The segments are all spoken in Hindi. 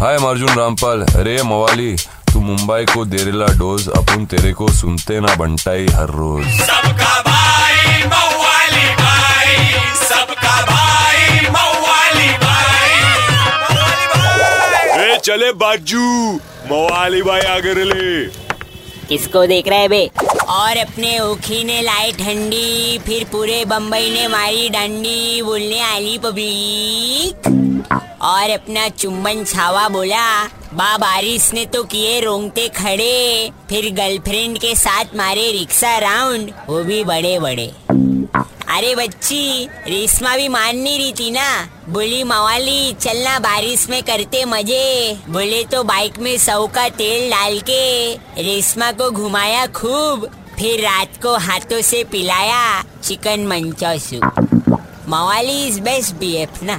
हाय अर्जुन रामपाल अरे मवाली तू मुंबई को देरेला डोज अपन तेरे को सुनते ना बंटाई हर रोज सबका भाई मवाली भाई सबका भाई मवाली भाई ए चले बाजू। मवाली भाई आगे ले किसको देख रहा है बे? और अपने ओखी ने लाई ठंडी, फिर पूरे बम्बई ने मारी डंडी, बोलने आली पब्लिक। और अपना चुम्बन छावा बोला, बा बारिश ने तो किए रोंगटे खड़े, फिर गर्लफ्रेंड के साथ मारे रिक्शा राउंड, वो भी बड़े बड़े अरे बच्ची, रेशमा भी मान नहीं रही थी ना। बोली, मवाली चलना बारिश में करते मज़े। बोले तो बाइक में सौ का तेल डाल के रेशमा को घुमाया खूब। फिर रात को हाथों से पिलाया चिकन मंचौ सूप मवाली इज़ बेस्ट बीएफ ना।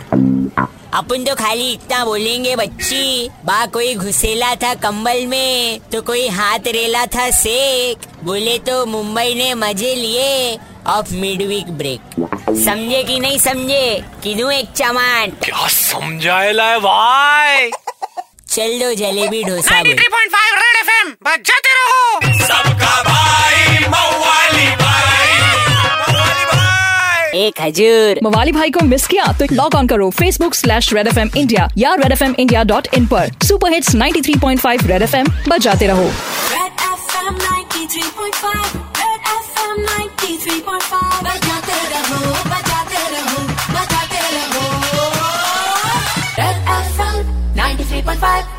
अपन तो खाली इतना बोलेंगे बच्ची। बा कोई घुसेला था कंबल में तो कोई हाथ रेला था सेक। बोले तो मुंबई ने मज़े लिए ऑफ़ मिडवीक ब्रेक समझे कि नहीं समझे? किदू एक चमान क्या समझाएला है भाई? चल दो जलेबी डोसा 93.5 रेड एफएम बजाते रहो। सबका एक हजूर। मवाली भाई को मिस किया तो लॉग ऑन करो Facebook slash red F M India या red F M India dot in पर। Super hits 93.5 red F M बजाते रहो। Red FM 93.5 Red FM 93.5 बजाते रहो बजाते रहो बजाते रहो। Red FM 93.5